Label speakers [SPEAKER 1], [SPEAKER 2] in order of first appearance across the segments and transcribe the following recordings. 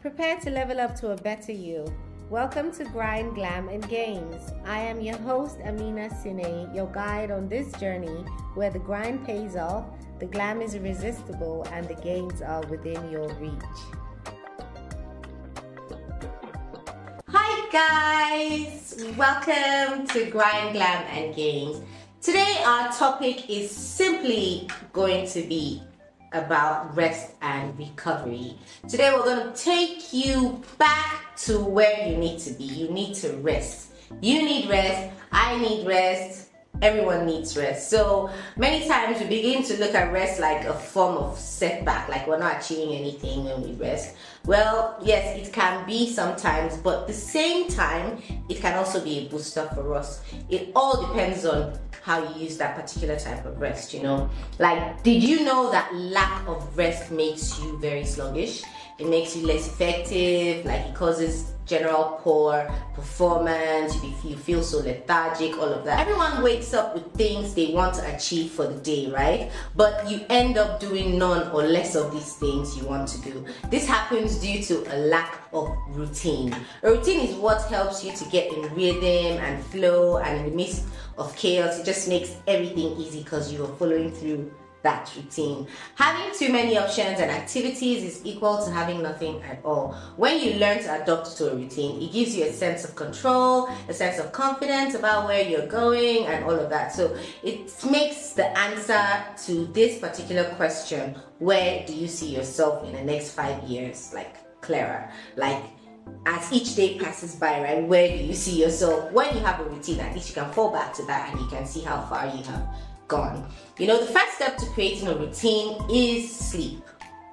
[SPEAKER 1] Prepare to level up to a better you. Welcome to Grind, Glam, and Gains. I am your host, Amina Sine, your guide on this journey where the grind pays off, the glam is irresistible, and the gains are within your reach. Hi, guys! Welcome to Grind, Glam, and Gains. Today, our topic is simply going to be about rest and recovery. Today, we're going to take you back to where you need to be. You need to rest. You need rest. I need rest. Everyone needs rest. So many times we begin to look at rest like a form of setback, like we're not achieving anything when we rest. Well, yes, it can be sometimes, but at the same time, it can also be a booster for us. It all depends on how you use that particular type of rest, you know. Like, did you know that lack of rest makes you very sluggish? It makes you less effective, like it causes general poor performance, you, feel so lethargic, all of that. Everyone wakes up with things they want to achieve for the day, right? But you end up doing none or less of these things you want to do. This happens due to a lack of routine. A routine is what helps you to get in rhythm and flow, and in the midst of chaos, it just makes everything easy because you are following through that routine. Having too many options and activities is equal to having nothing at all. When you learn to adopt to a routine, it gives you a sense of control, a sense of confidence about where you're going, and all of that. So it makes the answer to this particular question where do you see yourself in the next five years like clearer? Like as each day passes by, right? Where do you see yourself? When you have a routine, at least you can fall back to that and you can see how far you have gone. You know, the first step to creating a routine is sleep.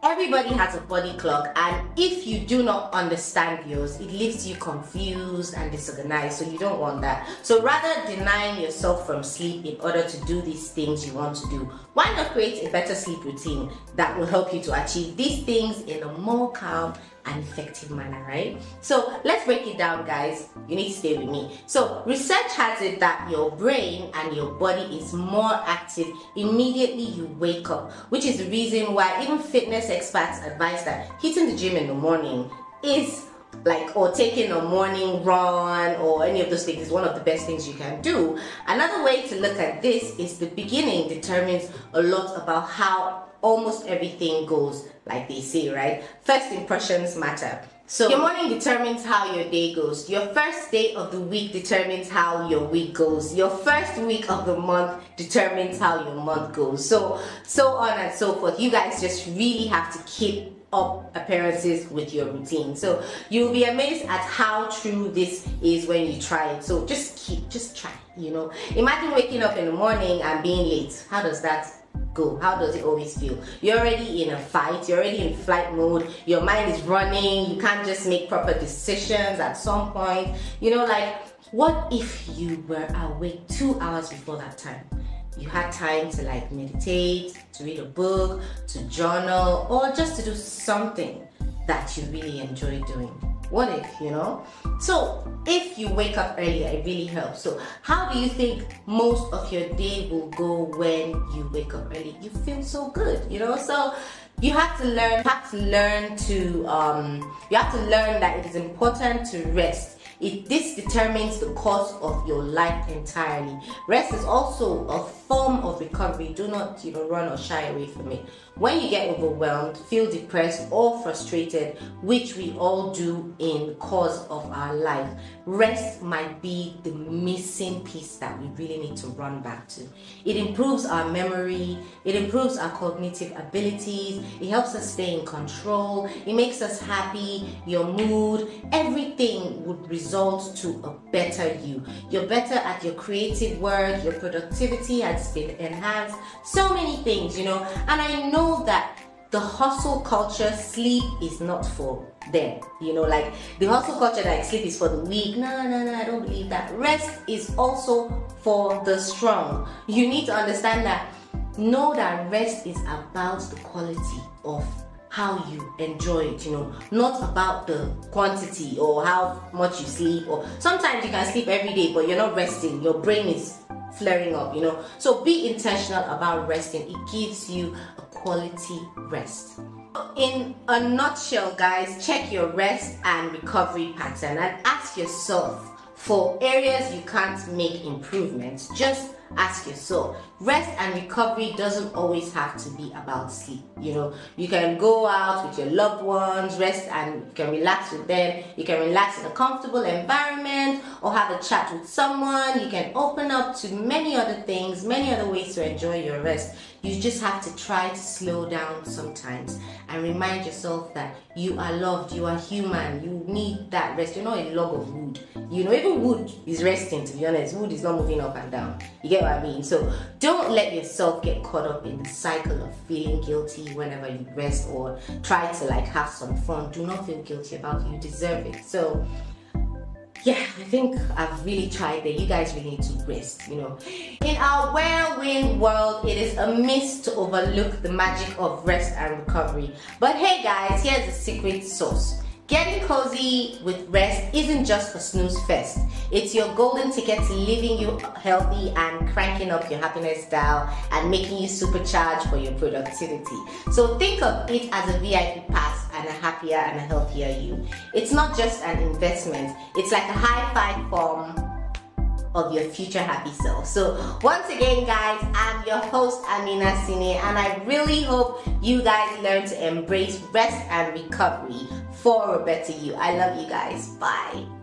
[SPEAKER 1] Everybody has a body clock, and if you do not understand yours, it leaves you confused and disorganized. So, you don't want that. So, rather denying yourself from sleep in order to do these things you want to do, why not create a better sleep routine that will help you to achieve these things in a more calm an effective manner, right? So let's break it down, guys. You need to stay with me. So, research has it that your brain and your body is more active immediately you wake up, which is the reason why even fitness experts advise that hitting the gym in the morning is like or taking a morning run or any of those things is one of the best things you can do. Another way to look at this is the beginning determines a lot about how almost everything goes like they say, right? First impressions matter. So your morning determines how your day goes. Your first day of the week determines how your week goes. Your first week of the month determines how your month goes. So so on and so forth. You guys just really have to keep up appearances with your routine. So you'll be amazed at how true this is when you try it. So just keep just try, you know. Imagine waking up in the morning and being late. How does that go? How does it always feel? You're already in a fight, you're already in flight mode, your mind is running, you can't just make proper decisions at some point. You know, like, what if you were awake two hours before that time? You had time to like meditate, to read a book, to journal, or just to do something that you really enjoy doing. What if, you know? So, if you wake up earlier, it really helps. So, how do you think most of your day will go when you wake up early? You feel so good, you know? So, you have to learn, You have to learn to, um, you have to learn that it is important to rest it, this determines the course of your life entirely. Rest is also a form of recovery. Do not, you know, run or shy away from it. When you get overwhelmed, feel depressed or frustrated, which we all do in course of our life, rest might be the missing piece that we really need to run back to. It improves our memory, it improves our cognitive abilities, it helps us stay in control, it makes us happy, your mood, everything would to a better you. You're better at your creative work, your productivity has been enhanced, so many things, you know, and I know that the hustle culture, sleep is not for them. You know, like the hustle culture that sleep is for the weak. No, no, no, I don't believe that. Rest is also for the strong. You need to understand that. Know that rest is about the quality of how you enjoy it, you know, not about the quantity or how much you sleep. Or sometimes you can sleep every day, but you're not resting. Your brain is flaring up, you know. So be intentional about resting. It gives you a quality rest. In a nutshell, guys, check your rest and recovery pattern and ask yourself for areas you can't make improvements. Just ask yourself rest and recovery doesn't always have to be about sleep you know. You can go out with your loved ones rest and you can relax with them. You can relax in a comfortable environment or have a chat with someone. You can open up to many other things many other ways to enjoy your rest. You just have to try to slow down sometimes and remind yourself that you are loved you are human you need that rest. You're not a log of wood. You know even wood is resting to be honest. Wood is not moving up and down. You get what I mean? So don't let yourself get caught up in the cycle of feeling guilty whenever you rest or try to like have some fun. Do not feel guilty about it. You deserve it. So yeah, I think I've really tried that. You guys really need to rest, you know. In our whirlwind world, it is a miss to overlook the magic of rest and recovery. But hey guys, here's the secret sauce. Getting cozy with rest isn't just for snooze fest. It's your golden ticket to living you healthy and cranking up your happiness dial and making you supercharged for your productivity. So think of it as a VIP pass and a happier and a healthier you. It's not just an investment, it's like a high five form of your future happy self. So once again guys, I'm your host Amina Sine and I really hope you guys learn to embrace rest and recovery for a better you. I love you guys. Bye.